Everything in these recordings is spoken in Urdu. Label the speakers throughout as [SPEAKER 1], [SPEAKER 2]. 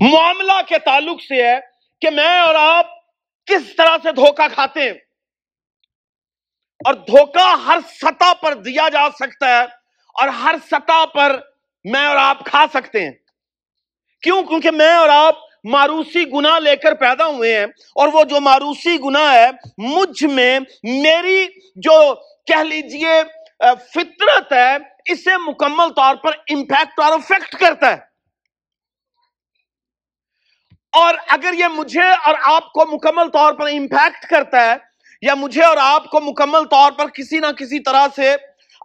[SPEAKER 1] معاملہ کے تعلق سے ہے کہ میں اور آپ کس طرح سے دھوکہ کھاتے ہیں؟ اور دھوکہ ہر سطح پر دیا جا سکتا ہے اور ہر سطح پر میں اور آپ کھا سکتے ہیں۔ کیوں؟ کیونکہ میں اور آپ ماروسی گنا لے کر پیدا ہوئے ہیں اور وہ جو ماروسی گنا ہے، مجھ میں میری جو کہہ لیجیے، فطرت ہے، اسے مکمل طور پر امپیکٹ اور افیکٹ کرتا ہے۔ اور اگر یہ مجھے اور آپ کو مکمل طور پر امپیکٹ کرتا ہے، یا مجھے اور آپ کو مکمل طور پر کسی نہ کسی طرح سے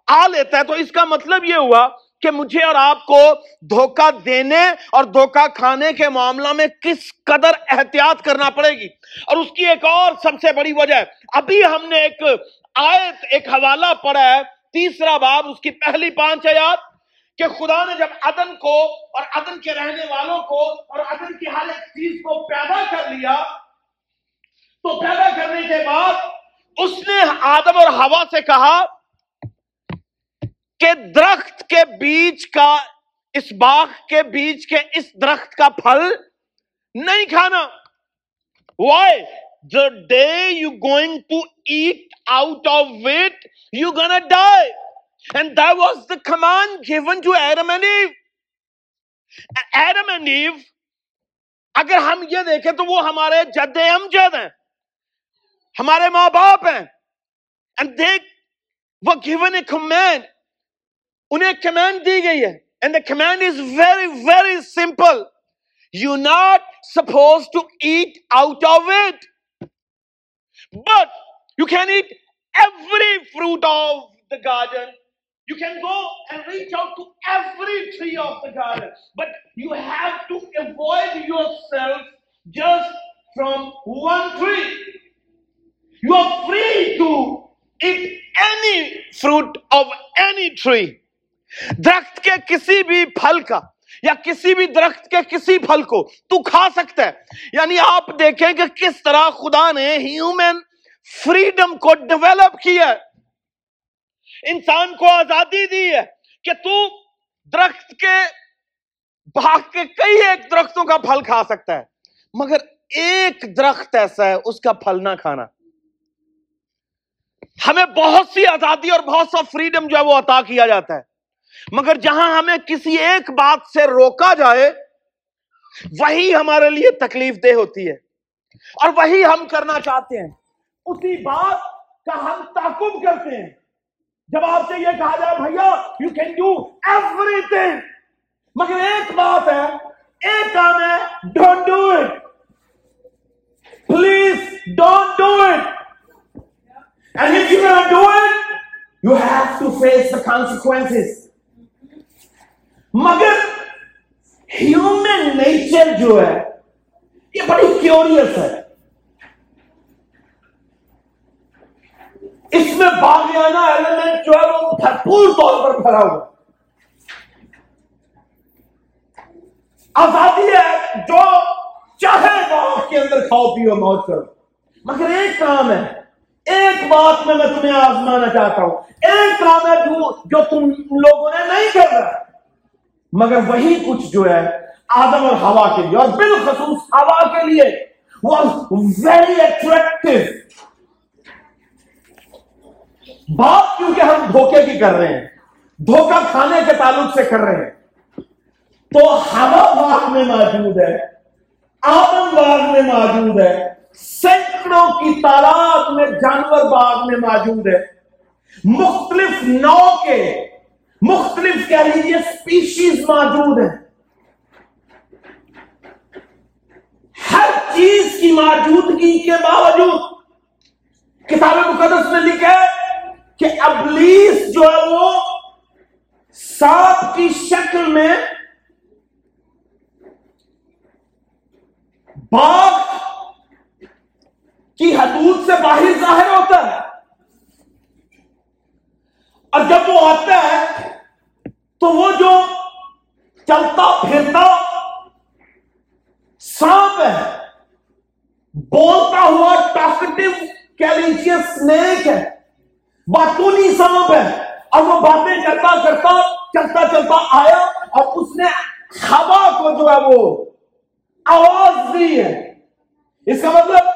[SPEAKER 1] آ لیتا ہے، تو اس کا مطلب یہ ہوا کہ مجھے اور آپ کو دھوکہ دینے اور دھوکہ کھانے کے معاملہ میں کس قدر احتیاط کرنا پڑے گی۔ اور اس کی ایک اور سب سے بڑی وجہ ہے۔ ابھی ہم نے ایک آیت، ایک حوالہ پڑھا ہے، تیسرا باب، اس کی پہلی پانچ آیات کہ خدا نے جب عدن کو اور عدن کے رہنے والوں کو اور عدن کی ہر ایک چیز کو پیدا کر لیا، تو پیدا کرنے کے بعد اس نے آدم اور ہوا سے کہا کہ درخت کے بیچ کا، اس باغ کے بیچ کے اس درخت کا پھل نہیں کھانا۔ Why the day you going to eat out of wheat you gonna die and that was the command given to Iram and ایو ایرم اینڈ ایو اگر ہم یہ دیکھیں تو وہ ہمارے جد امجد ہیں. ہمارے ماں باپ ہیں. اینڈ دے وہ گیون اے کمینڈ انہیں کمانڈ دی گئی ہے. And the command is very very simple you not suppose to eat out of it but you can eat every fruit of the garden You can go and reach out to every tree of the garden, but you have to avoid yourself just from one tree. You are free to eat any fruit of any tree. درخت کے کسی بھی پھل کا یا کسی بھی درخت کے کسی پھل کو تو کھا سکتا ہے یعنی آپ دیکھیں کہ کس طرح خدا نے ہیومن فریڈم کو ڈیولپ کیا ہے انسان کو آزادی دی ہے کہ تو درخت کے باغ کے کئی ایک درختوں کا پھل کھا سکتا ہے، مگر ایک درخت ایسا ہے، اس کا پھل نہ کھانا۔ ہمیں بہت سی آزادی اور بہت سا فریڈم جو ہے وہ عطا کیا جاتا ہے۔ مگر جہاں ہمیں کسی ایک بات سے روکا جائے، وہی ہمارے لیے تکلیف دہ ہوتی ہے۔ اور وہی ہم کرنا چاہتے ہیں۔ اسی بات کا ہم تعقب کرتے ہیں۔ جب آپ سے یہ کہا جائے، بھیا you can do everything مگر ایک بات ہے، ایک کام ہے don't do it please don't do it and if you do it you have to face the consequence مگر ہیومن نیچر جو ہے، یہ بڑی کیوریس ہے۔ اس میں باغیانہ ایلیمنٹ جو ہے وہ بھرپور طور پر بھرا ہوا آزادی ہے جو چاہے باغ کے اندر کھاؤ پیو موت کرو۔ مگر ایک کام ہے، ایک بات میں میں تمہیں آزمانا چاہتا ہوں۔ ایک کام ہے جو جو تم لوگوں نے نہیں کر رہا۔ مگر وہی کچھ جو ہے آدم اور ہوا کے لیے اور بالخصوص ہوا کے لیے ویری اٹریکٹو بات کیونکہ ہم دھوکے کی کر رہے ہیں؟ دھوکہ کھانے کے تعلق سے کر رہے ہیں۔ تو ہوا باغ میں موجود ہے، آدم باغ میں موجود ہے، سینکڑوں کی تعداد میں جانور باغ میں موجود ہے۔ مختلف نو کے، مختلف کہہ لیجیے اسپیشیز موجود ہیں۔ ہر چیز کی موجودگی کے باوجود، کتاب مقدس میں لکھا ہے کہ ابلیس جو ہے وہ سانپ کی شکل میں باغ کی حدود سے باہر ظاہر ہوتا ہے۔ اور جب وہ آتا ہے تو وہ جو چلتا پھرتا سانپ ہے، بولتا ہوا ٹاکٹیو کیلیچیس سنیک ہے۔ باتونی سانپ ہے۔ اور وہ باتیں کرتا کرتا چلتا چلتا آیا اور اس نے ہوا کو جو ہے وہ آواز دی ہے۔ اس کا مطلب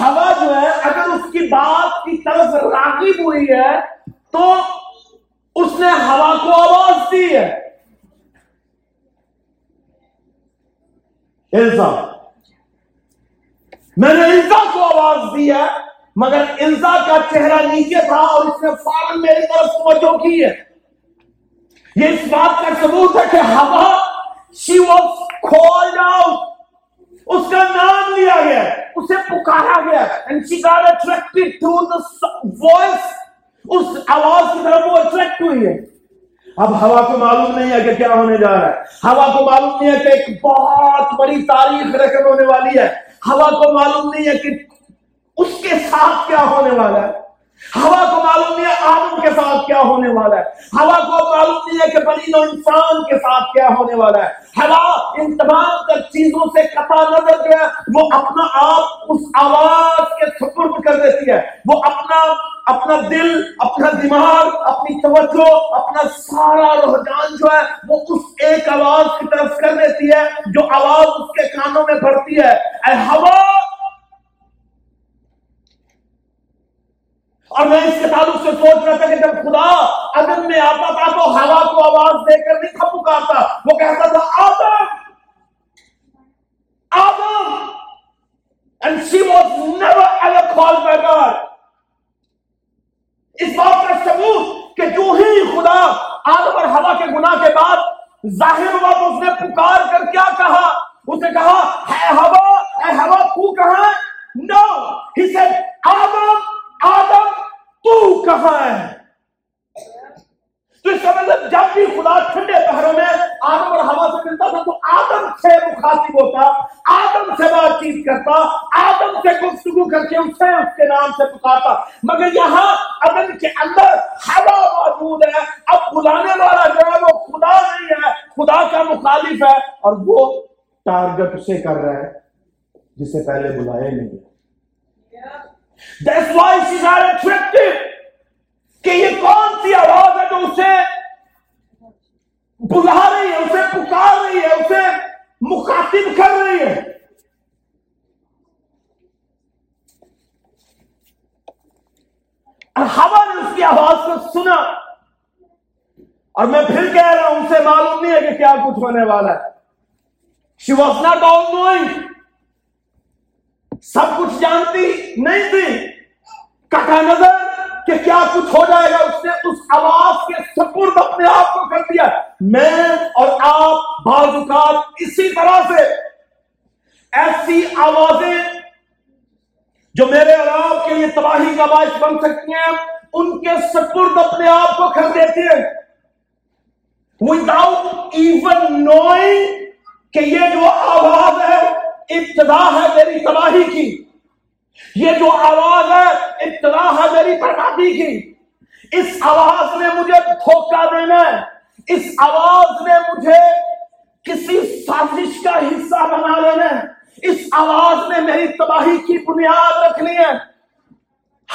[SPEAKER 1] ہوا جو ہے اگر اس کی بات کی طرف راغب ہوئی ہے تو اس نے ہوا کو آواز دی ہے۔ میں نے انسا کو آواز دی ہے۔ مگر انسا کا چہرہ نیچے تھا اور اس نے فوراً میری طرف توجہ کی ہے۔ یہ اس بات کا ثبوت ہے کہ ہوا شی واز کھول آؤٹ اس کا نام لیا گیا، اسے پکارا گیا۔ And she got attracted to the voice اس آواز کی طرف وہ اٹریکٹ ہوئی ہے۔ اب ہوا کو معلوم نہیں ہے کہ کیا ہونے جا رہا ہے۔ ہوا کو معلوم نہیں ہے کہ ایک بہت بڑی تاریخ رقم ہونے والی ہے۔ ہوا کو معلوم نہیں ہے کہ اس کے ساتھ کیا ہونے والا ہے؟ ہوا کو معلوم نہیں ہے آدم کے ساتھ کیا ہونے والا ہے۔ ہوا کو معلوم نہیں ہے کہ بنی و انسان کے ساتھ کیا ہونے والا ہے۔ ہوا ان تمام تر چیزوں سے قطع نظر جو ہے، وہ اپنا آپ اس آواز کے سپرد کر دیتی ہے۔ وہ اپنا اپنا دل، اپنا دماغ، اپنی توجہ، اپنا سارا رجحان جو ہے، وہ اس ایک آواز کی طرف کر دیتی ہے جو آواز اس کے کانوں میں بڑھتی ہے۔ اے ہوا اور میں اس کے تعلق سے سوچ رہا تھا کہ جب خدا عدم میں آتا تھا تو ہوا کو آواز دے کر نہیں تھا پکارتا، وہ کہتا تھا، آدم! آدم! And she was never ever called by God. اس بات کا ثبوت کہ جو ہی خدا آدم اور ہوا کے گناہ کے بعد ظاہر ہوا تو اس نے پکار کر کیا کہا؟ اس نے کہا، اے ہوا اے ہوا، تو کہاں نو ہی said آدم! آدم، تو کہاں ہے؟ تو اس کا مطلب جب بھی خدا ٹھنڈے پہروں میں آدم اور ہوا سے ملتا تھا تو آدم سے مخاطب ہوتا، آدم سے بات چیت کرتا، آدم سے گفتگو کر کے اسے اس کے نام سے پکارتا۔ مگر یہاں عدم کے اندر ہوا موجود ہے، اب بلانے والا جو ہے وہ خدا نہیں ہے، خدا کا مخالف ہے اور وہ ٹارگٹ اسے کر رہا ہے، جسے پہلے بلایا نہیں۔ ہے That's why she's not attractive. کہ یہ کون سی آواز ہے جو اسے بلا رہی ہے اسے پکار رہی ہے اسے مخاطب کر رہی ہے اور ہوا نے اس کی آواز کو سنا اور میں پھر کہہ رہا ہوں، اسے معلوم نہیں ہے کہ کیا کچھ ہونے والا ہے۔ She was not all knowing سب کچھ جانتی نہیں تھی۔ کٹا نظر کہ کیا کچھ ہو جائے گا، اس نے اس آواز کے سپرد اپنے آپ کو کر دیا۔ میں اور آپ بعض اوقات اسی طرح سے ایسی آوازیں جو میرے اور آپ کے لیے تباہی کا باعث بن سکتی ہیں، ان کے سپرد اپنے آپ کو کر دیتے ہیں۔ وداؤٹ ایون نوئنگ کہ یہ جو آواز ہے ابتدا ہے میری تباہی کی۔ یہ جو آواز ہے، ابتدا ہے میری بربادی کی۔ اس آواز نے مجھے دھوکہ دینا ہے۔ اس آواز نے مجھے کسی سازش کا حصہ بنا لینا ہے۔ اس آواز نے میری تباہی کی بنیاد رکھنی ہے۔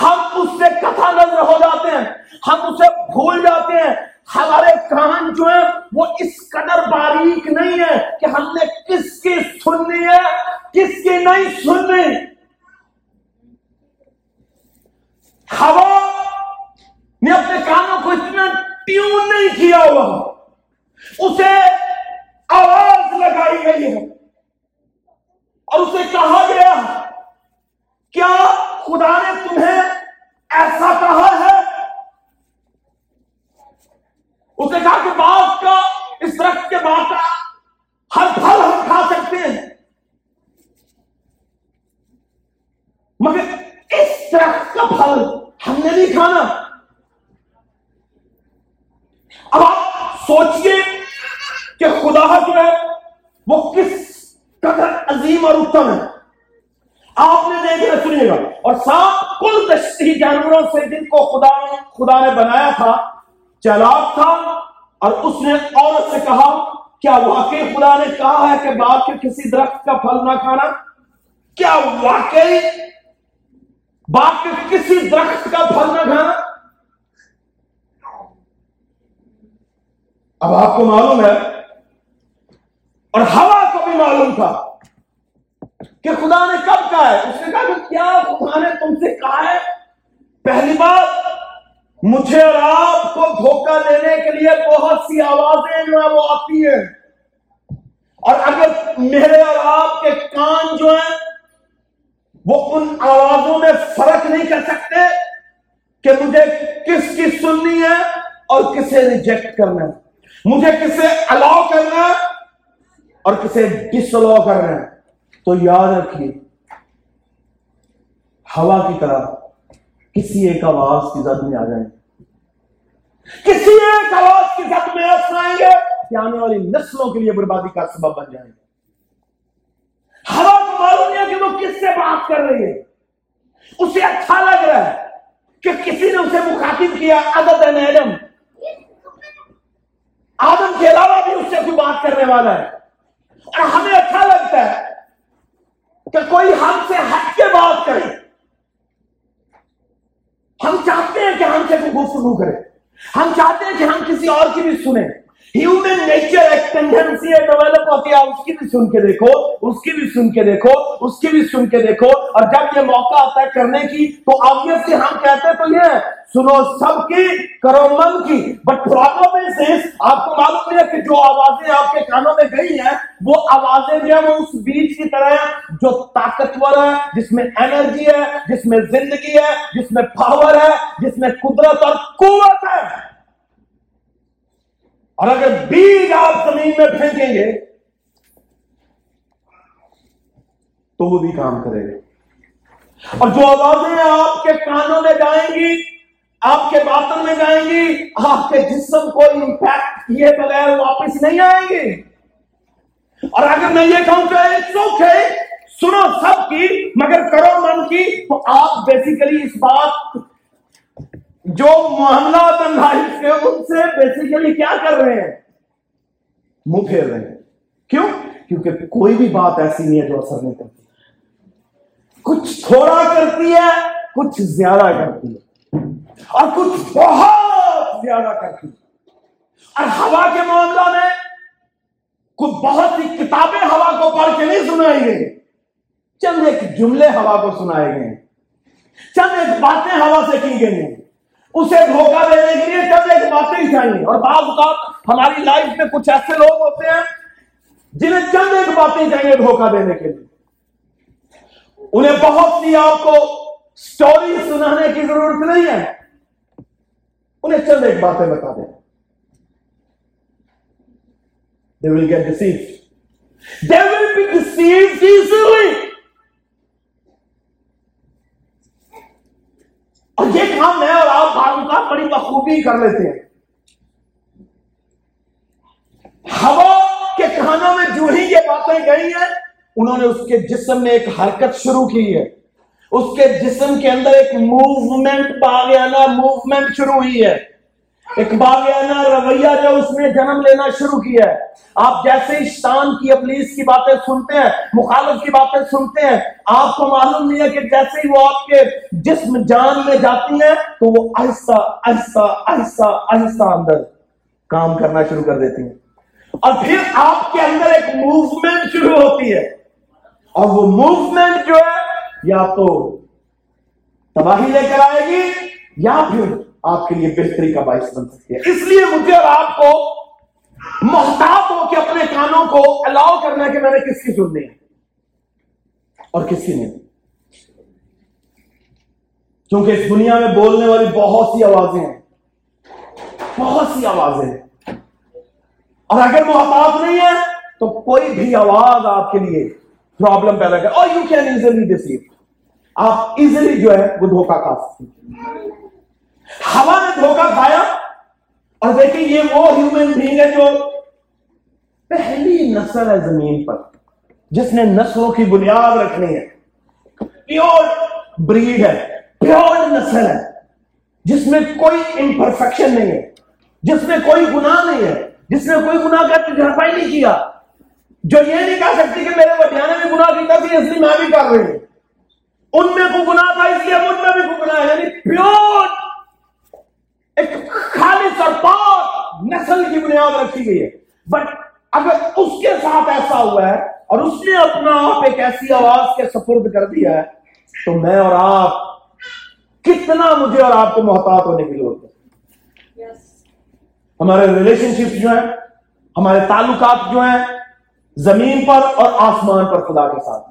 [SPEAKER 1] ہم اس سے کتھا نظر ہو جاتے ہیں۔ ہم اسے بھول جاتے ہیں۔ ہمارے کان جو ہیں وہ اس قدر باریک نہیں ہے کہ ہم نے کس کی سننی ہے کس کی نہیں سننی ہوا نے اپنے کانوں کو اتنا ٹیون نہیں کیا ہوا۔ اسے آواز لگائی گئی ہے۔ اور اسے کہا گیا کیا خدا نے تمہیں ایسا کہا ہے؟ اس نے کہا کہ باغ کا اس درخت کے بعد کا ہر پھل ہم کھا سکتے ہیں۔ مگر اس درخت کا پھل ہم نے نہیں کھانا۔ اب آپ سوچئے کہ خدا جو ہے وہ کس قدر عظیم اور اتم ہے۔ آپ نے دیکھ سنیے گا۔ اور سات کل دشتی جانوروں سے جن کو خدا خدا نے بنایا تھا چلاک تھا اور اس نے عورت سے کہا، کیا واقعی خدا نے کہا ہے کہ باپ کے کسی درخت کا پھل نہ کھانا؟ کیا واقعی باپ کے کسی درخت کا پھل نہ کھانا؟ اب آپ کو معلوم ہے اور ہوا کو بھی معلوم تھا کہ خدا نے کب کہا ہے؟ اس نے کہا کہ کیا خدا نے تم سے کہا ہے؟ پہلی بات مجھے اور آپ کو دھوکہ دینے کے لیے بہت سی آوازیں جو ہیں وہ آتی ہیں۔ اور اگر میرے اور آپ کے کان جو ہیں وہ ان آوازوں میں فرق نہیں کر سکتے کہ مجھے کس کی سننی ہے اور کسے ریجیکٹ کرنا ہے۔ مجھے کسے الاؤ کرنا ہے اور کسے ڈس الاؤ کرنا ہے۔ تو یاد رکھیے، ہوا کی طرح کسی ایک آواز کی زد میں آ جائیں کسی ایک آواز کی زد میں آئیں گے۔ کہ آنے والی نسلوں کے لیے بربادی کا سبب بن جائیں گے۔ ہوا کو معلوم ہے کہ وہ کس سے بات کر رہی ہے۔ اسے اچھا لگ رہا ہے کہ کسی نے اسے مخاطب کیا، عدد ایڈم آدم۔ کے علاوہ بھی اس سے کوئی بات کرنے والا ہے۔ اور ہمیں اچھا لگتا ہے کہ کوئی ہم سے ہٹ کے بات کرے۔ ہم چاہتے ہیں کہ ہم سے کوئی گفتگو کرے ہم چاہتے ہیں کہ ہم کسی اور کی بھی سنیں۔ ہیومن نیچر ایک ٹینڈنسی ہے ڈیولپ ہوتی ہے اس کی بھی سن کے دیکھو اس کی بھی سن کے دیکھو اس کی بھی سن کے دیکھو اور جب یہ موقع آتا ہے کرنے کی تو آبیسلی ہم کہتے تو یہ سنو سب کی کرو من کی بٹ پرابلم از آپ کو معلوم نہیں ہے کہ جو آوازیں آپ کے کانوں میں گئی ہیں، وہ آوازیں جو ہیں وہ اس بیچ کی طرح ہیں جو طاقتور ہے جس میں انرجی ہے، جس میں زندگی ہے، جس میں پاور ہے، جس میں قدرت اور قوت ہے۔ اور اگر بیج آپ زمین میں پھینکیں گے، تو وہ بھی کام کرے گا۔ اور جو آوازیں آپ کے کانوں میں جائیں گی، آپ کے باطن میں جائیں گی، آپ کے جسم کو امپیکٹ کیے بغیر واپس نہیں آئیں گے۔ اور اگر میں یہ کہوں کہ سنو سب کی، مگر کرو من کی، تو آپ بیسیکلی اس بات جو معاملہ کے ان سے بیسیکلی کیا کر رہے ہیں؟ منہ پھیر رہے ہیں۔ کیوں؟ کیونکہ کوئی بھی بات ایسی نہیں ہے جو اثر نہیں کرتی۔ کچھ تھوڑا کرتی ہے، کچھ زیادہ کرتی ہے۔ اور کچھ بہت زیادہ کرتی ہے۔ اور ہوا کے معاملہ میں کچھ بہت سی کتابیں ہوا کو پڑھ کے نہیں سنائی گئی چند ایک جملے ہوا کو سنائے گئے۔ چند ایک باتیں ہوا سے کی گئی ہیں اسے دھوکہ دینے کے لیے چند ایک باتیں ہی چاہیے اور بعض اوقات ہماری لائف میں کچھ ایسے لوگ ہوتے ہیں جنہیں چند ایک باتیں چاہیے دھوکہ دینے کے لیے انہیں بہت سی آپ کو سٹوری سنانے کی ضرورت نہیں ہے انہیں چند ایک باتیں بتا دیں They will get deceived. They will be deceived easily. اور یہ کام میں اور آپ بھاگوں کا بڑی بخوبی کر لیتے ہیں۔ ہوا کے کھانوں میں جو ہی یہ باتیں گئی ہیں، انہوں نے اس کے جسم میں ایک حرکت شروع کی ہے۔ اس کے جسم کے اندر ایک موومنٹ باغیانہ موومنٹ شروع ہوئی ہے۔ ایک باغیانہ رویہ جو اس نے جنم لینا شروع کیا ہے، آپ جیسے ہی شان کی ابلیس کی باتیں سنتے ہیں، مخالف کی باتیں سنتے ہیں، آپ کو معلوم نہیں ہے کہ جیسے ہی وہ آپ کے جسم جان میں جاتی ہیں، تو وہ آہستہ آہستہ آہستہ آہستہ اندر کام کرنا شروع کر دیتی ہیں۔ اور پھر آپ کے اندر ایک موومنٹ شروع ہوتی ہے۔ اور وہ موومنٹ جو ہے، یا تو تباہی لے کر آئے گی، یا پھر آپ کے لیے بہتری کا باعث بن سکتی ہے۔ اس لیے مجھے اور آپ کو محتاط ہو کے اپنے کانوں کو الاؤ کرنا کہ میں نے کس کی سننی ہے اور کس کی نہیں۔ کیونکہ اس دنیا میں بولنے والی بہت سی آوازیں ہیں۔ بہت سی آوازیں ہیں۔ اور اگر محتاط نہیں ہے تو کوئی بھی آواز آپ کے لیے پرابلم پیدا کر اور یو کین ایزلی ڈسیو آپ ایزلی جو ہے وہ دھوکہ کھا سکتے ہوا نے دھوکہ کھایا اور دیکھیں یہ وہ ہیومن بینگ ہے جو پہلی نسل ہے زمین پر، جس نے نسلوں کی بنیاد رکھنی ہے۔ پیور بریڈ ہے پیور نسل ہے، جس میں کوئی امپرفیکشن نہیں ہے، جس میں کوئی گناہ نہیں ہے، جس نے کوئی گناہ کا تجربہ نہیں کیا۔ جو یہ نہیں کہہ سکتی کہ میرے وڈیانے میں گناہ کیا تھی اس لیے میں بھی کر رہی ہوں۔ ان میں کوئی گناہ تھا، اس لیے مجھ میں بھی کوئی گناہ ہے یعنی پیور ایک خالص اور پاک نسل کی بنیاد رکھی گئی ہے۔ بٹ اگر اس کے ساتھ ایسا ہوا ہے اور اس نے اپنا آپ ایک ایسی آواز کے سپرد کر دیا ہے تو میں اور آپ کتنا مجھے اور آپ کو محتاط ہونے کی ضرورت ہے۔ ہمارے ریلیشن شپ جو ہیں ہمارے تعلقات جو ہیں زمین پر اور آسمان پر خدا کے ساتھ۔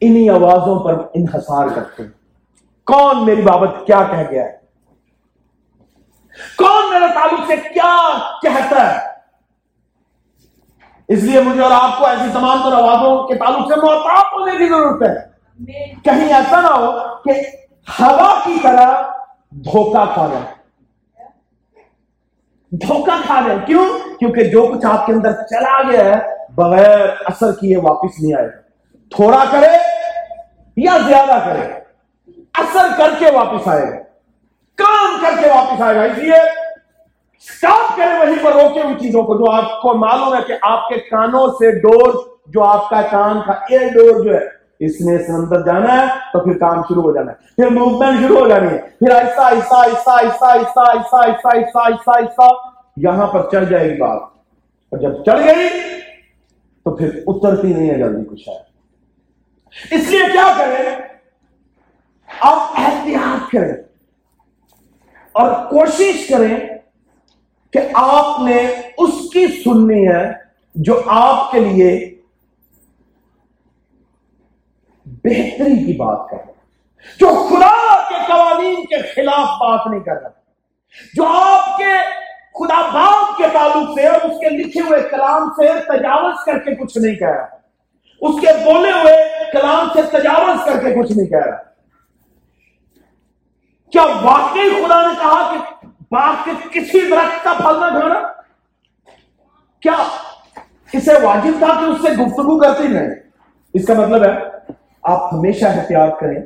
[SPEAKER 1] انہی آوازوں پر انحصار کرتے ہیں۔ کون میری بابت کیا کہہ گیا ہے؟ کون میرے تعلق سے کیا کہتا ہے؟ اس لیے مجھے اور آپ کو ایسی تمام تر آوازوں کے تعلق سے محتاط ہونے کی ضرورت ہے۔ کہیں ایسا نہ ہو کہ ہوا کی طرح دھوکہ کھا جائے۔ دھوکہ کھا جائے۔ کیوں؟ کیونکہ جو کچھ آپ کے اندر چلا گیا ہے، بغیر اثر کیے واپس نہیں آئے۔ تھوڑا کرے یا زیادہ کرے، اثر کر کے واپس آئے۔ گا کام کر کے واپس آئے گا اس لیے اسٹاپ کرے وہیں پر روکے ان چیزوں کو جو آپ کو معلوم ہے کہ آپ کے کانوں سے ڈور جو آپ کا کان کا ایئر ڈور جو ہے اس نے اس اندر جانا ہے تو پھر کام شروع ہو جانا ہے پھر موومنٹ شروع ہو جانی ہے پھر ایسا ایسا ایسا ایسا ایسا ایسا ایسا ایسا ایسا ایسا یہاں پر چڑھ جائے گی بات اور جب چڑھ گئی تو پھر اترتی نہیں ہے جلدی کچھ ہے اس لیے کیا کریں آپ احتیاط کریں اور کوشش کریں کہ آپ نے اس کی سننی ہے جو آپ کے لیے بہتری کی بات کر رہا جو خدا کے قوانین کے خلاف بات نہیں کر رہا جو آپ کے خدا باپ کے تعلق سے اور اس کے لکھے ہوئے کلام سے تجاوز کر کے کچھ نہیں کہہ رہا۔ اس کے بولے ہوئے کلام سے تجاوز کر کے کچھ نہیں کہہ رہا۔ کیا واقعی خدا نے کہا کہ باغ کے کسی درخت کا پھل نہ کھانا کیا اسے واجب تھا کہ اس سے گفتگو کرتی نہیں اس کا مطلب ہے آپ ہمیشہ احتیاط کریں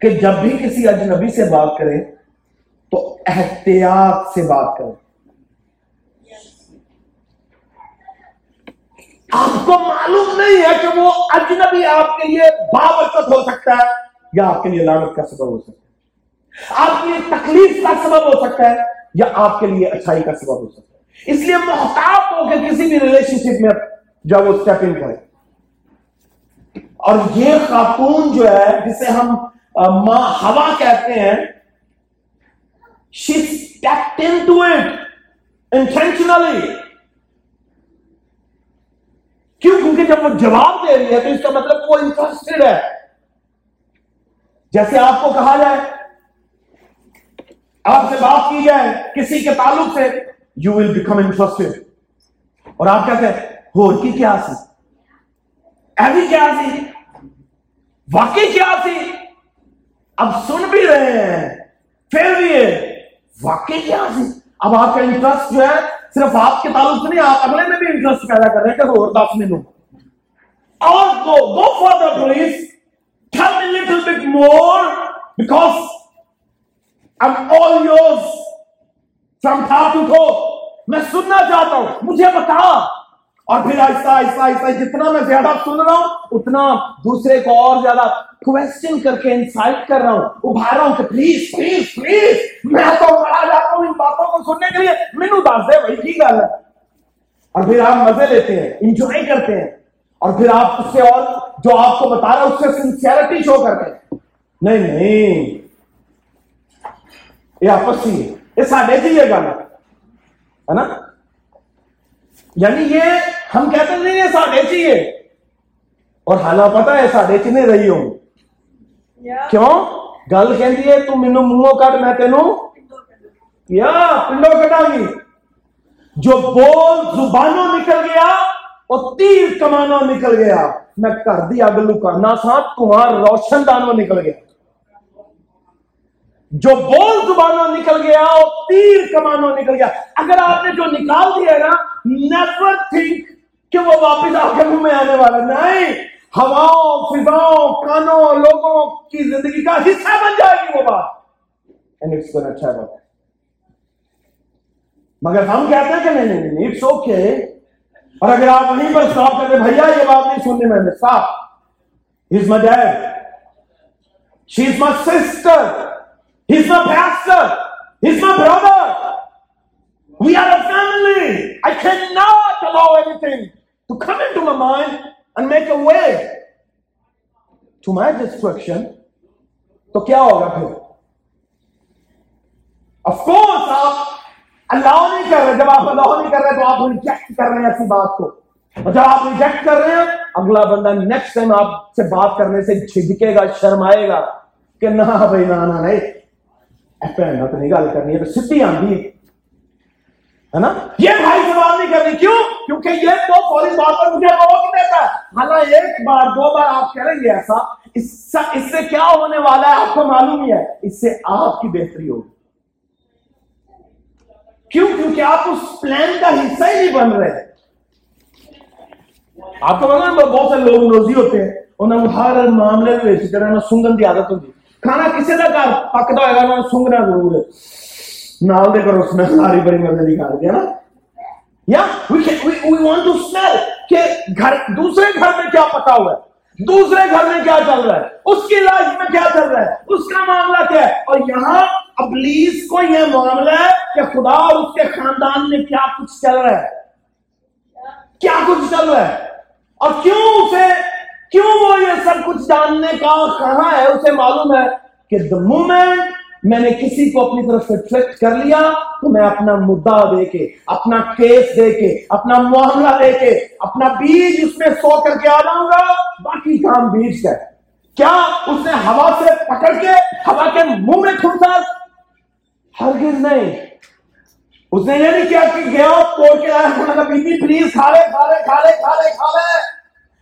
[SPEAKER 1] کہ جب بھی کسی اجنبی سے بات کریں تو احتیاط سے بات کریں۔ آپ کو معلوم نہیں ہے کہ وہ اجنبی آپ کے لیے بابرکت ہو سکتا ہے یا آپ کے لیے لانت کا سبب ہو سکتا ہے۔ آپ کے لیے تکلیف کا سبب ہو سکتا ہے یا آپ کے لیے اچھائی کا سبب ہو سکتا ہے۔ اس لیے محتاط ہو کہ کسی بھی ریلیشن شپ میں جب وہ اسٹیپ ان کرے۔ اور یہ خاتون جو ہے، جسے ہم ماں ہوا کہتے ہیں انٹینشنلی کیوں؟ کیونکہ جب وہ جواب دے رہی ہے تو اس کا مطلب وہ انٹرسٹڈ ہے۔ جیسے آپ کو کہا جائے آپ سے بات کی جائے کسی کے تعلق سے یو ول بیکم انٹرسٹڈ اور آپ کہتے ہیں؟ ہو، کی کیا سی ایسی کیا سی واقعی کیا سی اب سن بھی رہے ہیں پھر بھی واقعی کیا سی اب آپ کا انٹرسٹ جو ہے، صرف آپ کے تعلق سے نہیں، آپ اگلے میں بھی انٹرسٹ پیدا کر رہے ہیں کہ اور دس منٹ اور go go for the police till little bit more because I'm all yours. From top to toe میں سننا چاہتا ہوں. مجھے بتا. اور پھر آہستہ آہستہ آہستہ جتنا میں زیادہ سن رہا ہوں، اتنا دوسرے کو اور زیادہ کوشچن کر کے انسائٹ کر رہا ہوں. ابھار رہا ہوں کہ پلیز پلیز پلیز میں تو بڑا جاتا ہوں ان باتوں کو سننے کے لیے. مینو دس دے بھائی، کی گل ہے؟ اور پھر آپ مزے لیتے ہیں انجوائے کرتے ہیں. اور پھر آپ اس سے اور جو آپ کو بتا رہا ہے، اس سے سنسیئرٹی شو کرتے ہیں. نہیں نہیں. یہ آپس ہی ہے یہ ساڈے سے یہ گل ہے نا یعنی یہ ہم کہتے نہیں یہ ساڈے چاہیے اور حالات پتا ہے ساڈے چ نہیں رہی ہوں کیوں گل کہ تو مینو منہوں کٹ میں تینوں یا پنڈو کٹا گی جو بول زبانوں نکل گیا اور تیر کمانوں نکل گیا میں کر دی اگ لکانا سا تمہار روشن دانوں نکل گیا جو بول زبانوں نکل گیا اور تیر کمانوں نکل گیا۔ اگر آپ نے جو نکال دیا نا نیور تھنک کہ وہ واپس آپ کے منہ میں آنے والا۔ نہیں، ہواؤں، فضاؤں، کانوں، لوگوں کی زندگی کا حصہ بن جائے گی وہ بات۔ اچھا بات مگر ہم کہتے ہیں کہ نہیں نہیں نہیں اٹس اوکے اور اگر آپ وہیں پر صاف کرتے، بھیا، یہ بات نہیں سننے میں صاف he's my dad she is my sister He's my pastor. He's my brother. We are a family. I cannot allow anything to come into my mind and make a way to my destruction, تو کیا ہوگا پھر آف کورس آپ اللہ نہیں کر رہے جب آپ اللہ نہیں کر رہے تو آپ ریجیکٹ کر رہے ہیں ایسی بات کو اور جب آپ ریجیکٹ کر رہے ہیں اگلا بندہ نیکسٹ ٹائم آپ سے بات کرنے سے جھجکے گا شرمائے گا کہ نہ بھائی نہ نہ نہیں ایسا تو نہیں گل کرنی ہے تو سیدھی آندھی ہے نا یہ بھائی سے بات نہیں کرنی کیوں کیونکہ یہ تو فوری بات پر مجھے روک دیتا ہے حالانکہ ایک بار دو بار آپ کہہ رہے ہیں ایسا اس سے کیا ہونے والا ہے آپ کو معلوم ہی ہے اس سے آپ کی بہتری ہوگی کیوں کیونکہ آپ اس پلان کا حصہ ہی نہیں بن رہے آپ کو پتا بہت سے لوگ روزی ہوتے ہیں انہوں نے ہر معاملے میں سنگن کی عادت ہوتی کھانا کسی کا گھر پکتا ہوئے گا انہوں نے سنگنا ضرور ہے۔ نال دے کر اس میں ساری بڑی مزے نہیں کھا دیا نا۔ یا وی وانٹ ٹو اسمیل کہ گھر، دوسرے گھر میں کیا پتا ہوا ہے۔ دوسرے گھر میں کیا چل رہا ہے۔ اس کی لائف میں کیا چل رہا ہے۔ اس کا معاملہ کیا ہے؟ اور یہاں ابلیس کو یہ معاملہ ہے کہ خدا اور اس کے خاندان میں کیا کچھ چل رہا ہے۔ کیا کچھ چل رہا ہے؟ اور کیوں اسے کیوں وہ یہ سب کچھ جاننے کا کہاں ہے؟ اسے معلوم ہے کہ دا مومنٹ میں نے کسی کو اپنی طرف سے ٹریکٹ کر لیا، تو میں اپنا مدعا دے کے، اپنا کیس دے کے، اپنا معاملہ دے کے، اپنا بیج اس میں سو کر کے آ جاؤں گا۔ باقی کام بیج کا کیا اس نے ہوا سے پکڑ کے، ہوا کے منہ میں کھڑتا ہرگز نہیں۔ اس نے یہ نہیں کیا کہ گیا توڑ کے آیا۔ میں پلیز کھا لے کھا لے کھا لے کھا لے کھا لے۔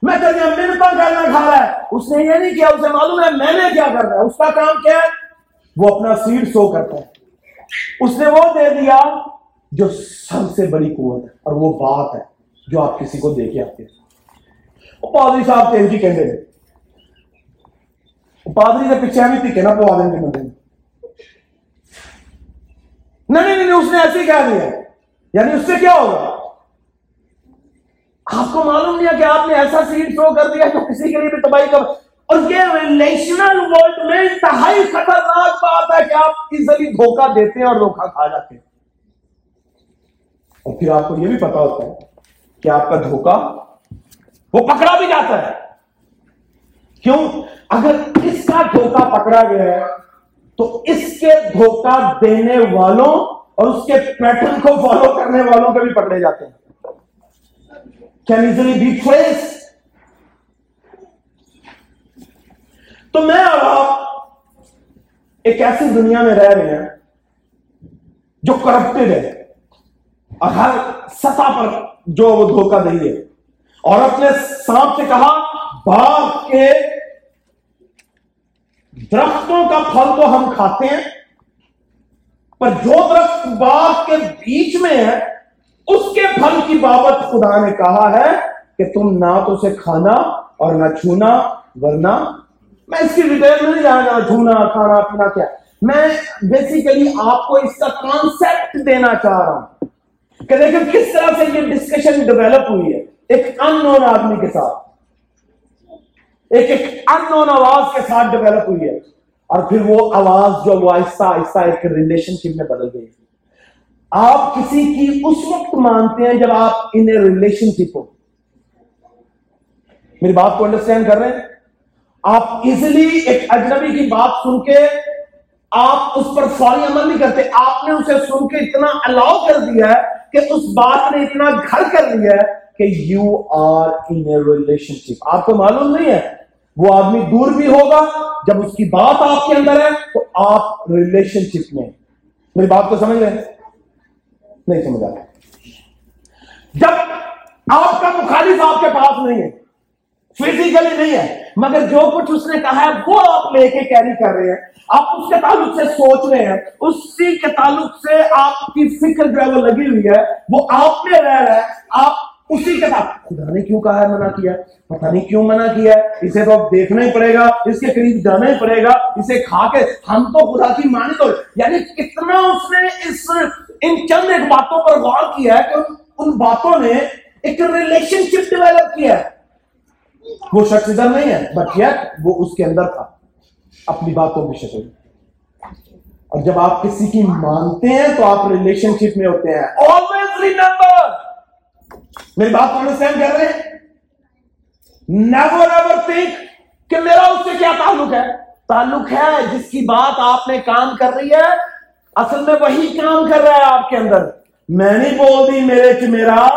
[SPEAKER 1] میں تجھے منتا کرنا کھا رہا ہے۔ اس نے یہ نہیں کیا، اسے معلوم ہے میں نے کیا کرنا ہے۔ اس کا کام کیا ہے؟ وہ اپنا سیڈ سو کرتا ہے۔ اس نے وہ دے دیا جو سب سے بڑی قوت ہے، اور وہ بات ہے جو آپ کسی کو دے کے آتے ہیں۔ پادری صاحب تیل جی کہتے ہیں۔ پادری سے پیچھے بھی تھی نا پوادن کے مندر نہیں نہیں، اس نے ایسے ہی کہہ دیا۔ یعنی اس سے کیا ہوگا؟ آپ کو معلوم نہیں ہے کہ آپ نے ایسا سیٹ شو کر دیا جو کسی کے لیے بھی تباہی کر اور یہ ریلیشنل ورلڈ میں انتہائی خطرناک بات ہے کہ آپ ایزلی دھوکہ دیتے ہیں اور دھوکہ کھا جاتے ہیں۔ اور پھر آپ کو یہ بھی پتا ہوتا ہے کہ آپ کا دھوکہ وہ پکڑا بھی جاتا ہے۔ کیوں؟ اگر اس کا دھوکہ پکڑا گیا ہے تو اس کے دھوکہ دینے والوں اور اس کے پیٹرن کو فالو کرنے والوں کے بھی پکڑے جاتے ہیں۔ کین ایزلی بی ٹریس تو میں اور آپ ایک ایسی دنیا میں رہ رہے ہیں جو کرپٹڈ ہے اور ہر سطح پر جو وہ دھوکہ دہی ہے۔ اور اپنے سانپ سے کہا، باغ کے درختوں کا پھل تو ہم کھاتے ہیں، پر جو درخت باغ کے بیچ میں ہے اس کے پھل کی بابت خدا نے کہا ہے کہ تم نہ تو اسے کھانا اور نہ چھونا، ورنہ میں اس کی ڈیٹیل میں نہیں جانا چھونا، کھانا پینا کیا۔ میں بیسیکلی آپ کو اس کا کانسیپٹ دینا چاہ رہا ہوں کہ دیکھیں کس طرح سے یہ ڈسکشن ڈیولپ ہوئی ہے۔ ایک ان نون آدمی کے ساتھ۔ ایک ایک ان نون آواز کے ساتھ ڈیولپ ہوئی ہے۔ اور پھر وہ آواز جو وہ آہستہ آہستہ ایک ریلیشن شپ میں بدل گئی۔ آپ کسی کی اس وقت مانتے ہیں جب آپ ان ریلیشن شپ ہو۔ میری بات کو انڈرسٹینڈ کر رہے ہیں؟ آپ ایزلی ایک اجنبی کی بات سن کے آپ اس پر فوری عمل نہیں کرتے۔ آپ نے اسے سن کے اتنا الاؤ کر دیا ہے کہ اس بات نے اتنا گھر کر لیا ہے کہ you are in relationship آپ کو معلوم نہیں ہے؟ وہ آدمی دور بھی ہوگا۔ جب اس کی بات آپ کے اندر ہے تو آپ ریلیشن شپ میں میری بات کو سمجھ رہے ہیں؟ نہیں سمجھ آ جب آپ کا مخالف آپ کے پاس نہیں ہے فزیکلی نہیں ہے، مگر جو کچھ اس نے کہا ہے، وہ آپ لے کے کیری کر رہے ہیں۔ آپ اس کے تعلق سے سوچ رہے ہیں۔ اسی کے تعلق سے آپ کی فکر جو ہے وہ لگی ہوئی ہے، وہ آپ میں رہ رہا ہے۔ آپ اسی کے ساتھ۔ خدا نے کیوں کہا ہے منع کیا؟ پتہ نہیں کیوں منع کیا ہے۔ اسے تو دیکھنا ہی پڑے گا، اس کے قریب جانا ہی پڑے گا۔ اسے کھا کے ہم تو خدا کی مانی تو یعنی کتنا اس نے اس ان چند ایک باتوں پر غور کیا ہے کہ ان باتوں نے ایک ریلیشن شپ ڈیولپ کیا ہے۔ وہ شخص ادھر نہیں ہے بٹ یٹ وہ اس کے اندر تھا۔ اپنی باتوں کی شکل۔ اور جب آپ کسی کی مانتے ہیں تو آپ ریلیشن شپ میں ہوتے ہیں۔ آلویز ریمبر میری بات کو انڈرسٹینڈ کر رہے ہیں؟ نیور ایور تھنک کہ میرا اس سے کیا تعلق ہے؟ تعلق ہے جس کی بات آپ نے کام کر رہی ہے۔ اصل میں وہی کام کر رہا ہے آپ کے اندر۔ میں نہیں بول دی میرے چ میرا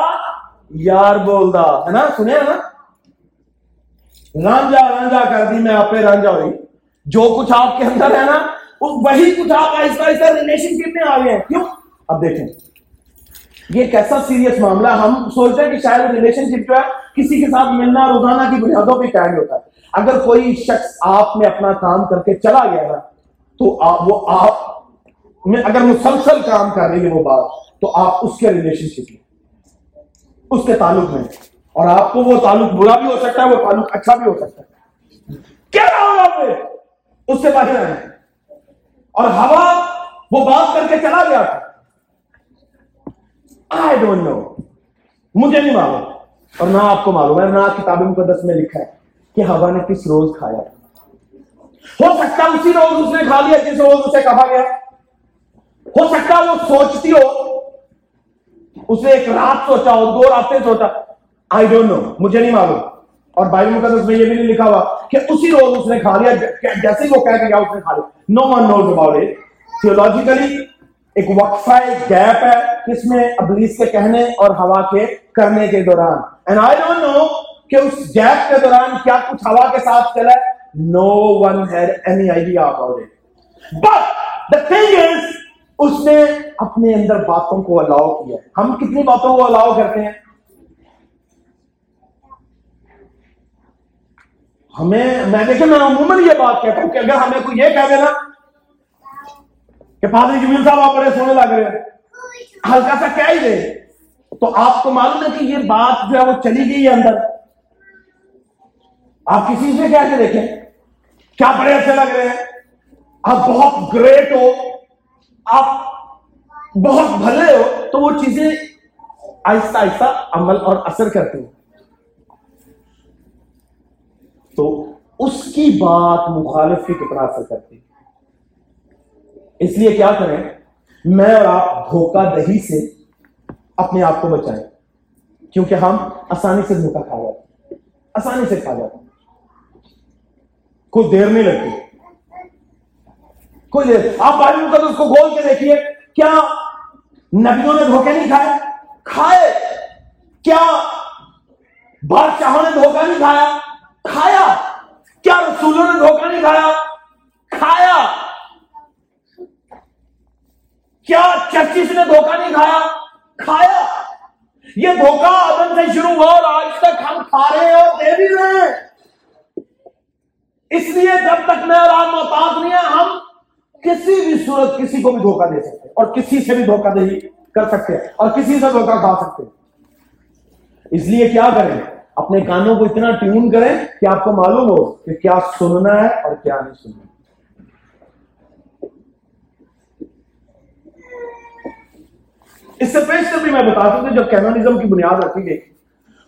[SPEAKER 1] یار بول دا، ہے نا؟ سنے نا؟ رانجا رانجا کر دی میں آپ پہ رانجا ہوئی۔ جو کچھ آپ کے اندر ہے نا وہی کچھ آپ آہستہ آہستہ ریلیشن شپ میں آ گئے ہیں۔ کیوں؟ اب دیکھیں۔ یہ کیسا سیریس معاملہ ہم سوچتے ہیں کہ شاید ریلیشن شپ جو ہے، کسی کے ساتھ ملنا روزانہ کی بنیادوں پہ قائم ہوتا ہے۔ اگر کوئی شخص آپ میں اپنا کام کر کے چلا گیا نا، تو وہ آپ میں اگر مسلسل کام کر رہی ہے وہ بات، تو آپ اس کے ریلیشن شپ میں اس کے تعلق میں اور آپ کو وہ تعلق برا بھی ہو سکتا ہے، وہ تعلق اچھا بھی ہو سکتا ہے۔ کیا ہوگا اس سے باہر آئے اور ہوا وہ بات کر کے چلا گیا تھا۔ آئی ڈونٹ نو مجھے نہیں معلوم۔ اور نہ آپ کو معلوم ہے، نہ کتاب مقدس میں لکھا ہے کہ ہوا نے کس روز کھایا ہو سکتا اسی روز اس نے کھا لیا، جس روز اسے کہا گیا۔ ہو سکتا وہ سوچتی ہو، اسے ایک رات سوچا ہو دو راتیں سوچا۔ آئی ڈونٹ نو مجھے نہیں معلوم۔ اور بائبل مقدس میں یہ بھی نہیں لکھا ہوا کہ اسی روز اس نے کھا لیا، جیسے ہی وہ کہہ گیا اس نے کھا لیا۔ No one knows about it theologically ایک وقفہ، ایک گیپ ہے کس میں ابلیس کے کہنے اور ہوا کے کرنے کے دوران۔ اینڈ آئی ڈونٹ نو کہ اس گیپ کے دوران کیا کچھ ہوا کے ساتھ چلا۔ No one had any idea about it but the thing is اس نے اپنے اندر باتوں کو الاؤ کیا۔ ہم کتنی باتوں کو الاؤ کرتے ہیں؟ ہمیں میں دیکھیں میں عموماً یہ بات کہتا ہوں کہ اگر ہمیں کوئی یہ کہہ دینا کہ پادری جمیل صاحب آپ بڑے سونے لگ رہے ہیں، ہلکا سا کہہ ہی دے۔ تو آپ کو معلوم ہے کہ یہ بات جو ہے وہ چلی گئی ہے اندر۔ آپ کسی سے کہہ کے دیکھیں، کیا بڑے اچھے لگ رہے ہیں؟ آپ بہت گریٹ ہو۔ آپ بہت بھلے ہو تو وہ چیزیں آہستہ آہستہ عمل اور اثر کرتی ہیں۔ تو اس کی بات مخالف کی کتنا اثر کرتی ہے؟ اس لیے کیا کریں؟ میں اور آپ دھوکہ دہی سے اپنے آپ کو بچائیں۔ کیونکہ ہم آسانی سے دھوکہ کھا جاتے آسانی سے کھا جاتے کوئی دیر نہیں لگتی۔ کوئی دیر آپ اس کو گول کے دیکھیے۔ کیا نبیوں نے دھوکے نہیں کھائے کھائے۔ کیا بادشاہوں نے دھوکہ نہیں کھایا؟ کھایا۔ کیا رسولوں نے دھوکہ نہیں کھایا؟ کھایا۔ کیا چرچس نے دھوکہ نہیں کھایا؟ کھایا۔ یہ دھوکہ ادن سے شروع ہوا اور آج تک ہم کھا رہے ہیں اور دے بھی رہے ہیں۔ اس لیے جب تک میں اور آپ محتاط نہیں ہے ہم کسی بھی صورت کسی کو بھی دھوکہ دے سکتے اور کسی سے بھی دھوکہ دہی کر سکتے ہیں اور کسی سے دھوکہ کھا سکتے ہیں۔ اس لیے کیا کریں؟ اپنے کانوں کو اتنا ٹیون کریں کہ آپ کو معلوم ہو کہ کیا سننا ہے اور کیا نہیں سننا۔ اس سے پیش بھی میں بتا دوں کہ جب کینونزم کی بنیاد رکھی گئی،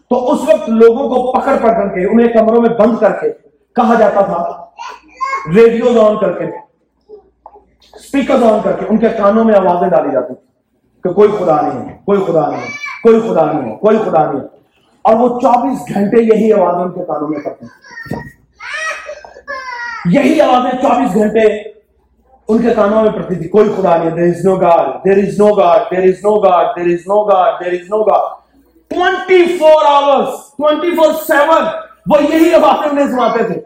[SPEAKER 1] تو اس وقت لوگوں کو پکڑ پکڑ کے، انہیں کمروں میں بند کر کے کہا جاتا تھا، ریڈیوز آن کر کے۔ اسپیکر آن کر کے ان کے کانوں میں آوازیں ڈالی جاتی کہ کوئی خدا نہیں ہے، کوئی خدا نہیں ہے، کوئی خدا نہیں ہے، کوئی خدا نہیں ہے۔ اور وہ چوبیس گھنٹے یہی آوازیں ان کے کانوں میں کرتے یہی آوازیں چوبیس گھنٹے ان کے کانوں میں پڑتی تھی کوئی خدا نہیں there is no God there is no God there is no God there is no God there is no God twenty four hours twenty four seven وہ یہی آوازیں انہیں سناتے تھے۔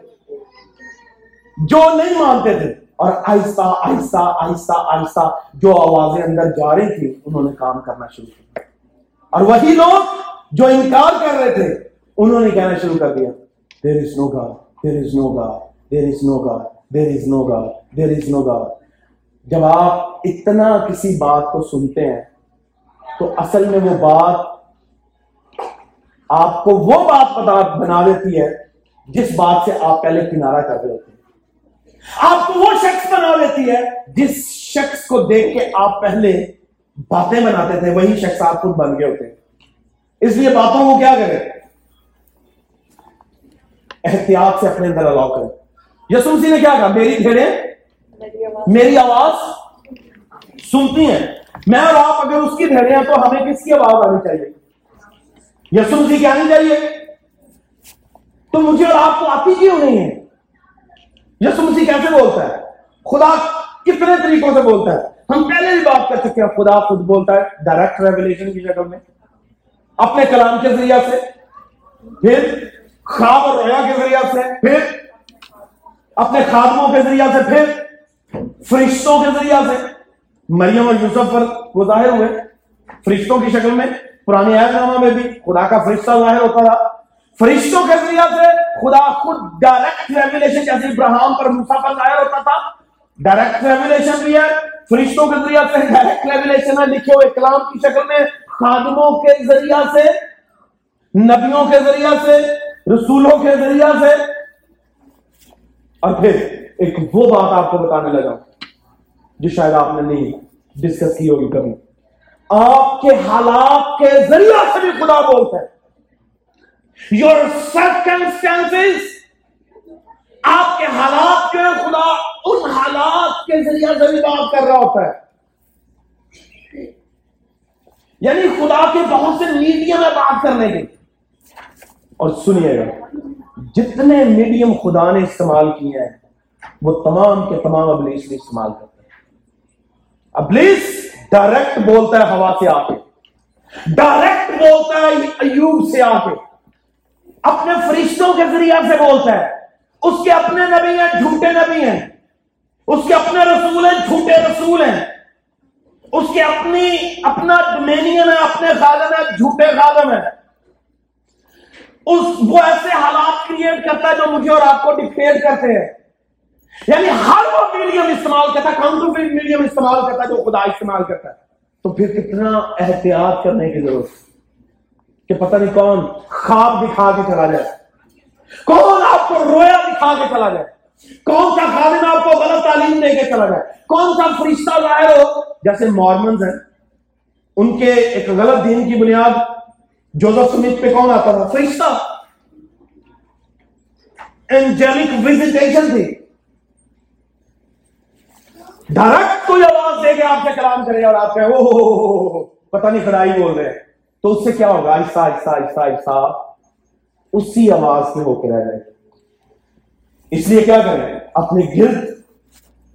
[SPEAKER 1] جو نہیں مانتے تھے۔ اور آہستہ آہستہ آہستہ آہستہ جو آوازیں اندر جا رہی تھی انہوں نے کام کرنا شروع کیا۔ اور وہی لوگ جو انکار کر رہے تھے، انہوں نے کہنا شروع کر دیا دیر is no God there is no God there is no God there is no God there is no God جب آپ اتنا کسی بات کو سنتے ہیں، تو اصل میں وہ بات آپ کو وہ بات بنا دیتی ہے، جس بات سے آپ پہلے کنارہ کر رہے ہوتے ہیں آپ کو وہ شخص بنا دیتی ہے جس شخص کو دیکھ کے آپ پہلے باتیں بناتے تھے، وہی شخص آپ خود بن گئے ہوتے۔ اس لیے باتوں کو کیا کریں؟ احتیاط سے اپنے اندر الاؤ کریں۔ یسوسی نے کیا کہا؟ میری بھیڑیں، میری آواز سنتی ہیں۔ میں اور آپ اگر اس کی بھیڑیں ہیں تو ہمیں کس کی آواز آنی چاہیے؟ یسو مسیح کیا نہیں چاہیے۔ تو مجھے اور آپ کو آتی کیوں نہیں ہے؟ یسو مسیح کیسے بولتا ہے؟ خدا کتنے طریقوں سے بولتا ہے؟ ہم پہلے بھی بات کر چکے ہیں، خدا خود بولتا ہے ڈائریکٹ ریولیشن کی شکل میں، اپنے کلام کے ذریعہ سے، پھر خواب اور رویا کے ذریعہ سے، پھر اپنے خادموں کے ذریعہ سے، پھر فرشتوں کے ذریعہ سے۔ مریم اور یوسف پر وہ ظاہر ہوئے۔ فرشتوں کی شکل میں پرانی نامہ میں بھی خدا کا فرشتہ ظاہر ہوتا رہا۔ فرشتوں کے ذریعہ سے خدا خود ڈائریکٹ ریولیشن جیسے ابراہم پر موسا پر ظاہر ہوتا تھا ڈائریکٹ ریولیشن بھی ہے۔ فرشتوں کے ذریعہ سے ڈائریکٹ ریولیشن ہے۔ لکھے ہوئے کلام کی شکل میں خادموں کے ذریعہ سے، نبیوں کے ذریعہ سے، رسولوں کے ذریعہ سے۔ اور پھر ایک وہ بات آپ کو بتانے لگا، جو شاید آپ نے نہیں ڈسکس کی ہوگی کبھی۔ آپ کے حالات کے ذریعہ سے بھی خدا بولتا ہے۔ یور سرکمسٹانس آپ کے حالات کے خدا ان حالات کے ذریعہ سے بھی بات کر رہا ہوتا ہے۔ یعنی خدا کے بہت سے میڈیم ہے بات کرنے کے اور سنیے گا، جتنے میڈیم خدا نے استعمال کیے ہیں، وہ تمام کے تمام ابلیس نے استعمال کرتے ہیں۔ ابلیس ڈائریکٹ بولتا ہے ہوا سے آ کے ڈائریکٹ بولتا ہے ایوب سے آ کے اپنے فرشتوں کے ذریعے سے بولتا ہے۔ اس کے اپنے نبی ہیں، جھوٹے نبی ہیں۔ اس کے اپنے رسول ہیں، جھوٹے رسول ہیں۔ اس کے اپنی، اپنا ڈومینین ہے، اپنے خادم ہے، جھوٹے خادم ہے۔ اس، وہ ایسے حالات کریٹ کرتا ہے جو مجھے اور آپ کو ڈکٹیٹ کرتے ہیں۔ یعنی ہر وہ میڈیم استعمال کرتا ہے کاؤنٹر میڈیم استعمال کرتا ہے جو خدا استعمال کرتا ہے۔ تو پھر کتنا احتیاط کرنے کی ضرورت ہے؟ کہ پتہ نہیں کون خواب دکھا کے چلا جائے کون آپ کو رویا دکھا کے چلا جائے کون سا خادم آپ کو غلط تعلیم دے کے چلا جائے کون سا فرشتہ ظاہر ہو جیسے مارمنز ہیں ان کے ایک غلط دین کی بنیاد جوزف سمت پہ کون آتا تھا فرشتہ اینجلک وزیٹیشن تھی ڈائریکٹ کوئی آواز دے کے آپ سے کلام کرے اور آپ کہیں او پتہ نہیں خدائی بول رہے ہیں تو اس سے کیا ہوگا؟ آہستہ آہستہ آہستہ آہستہ اسی آواز کے ہو کے رہ جائے۔ اس لیے کیا کریں؟ اپنے گرد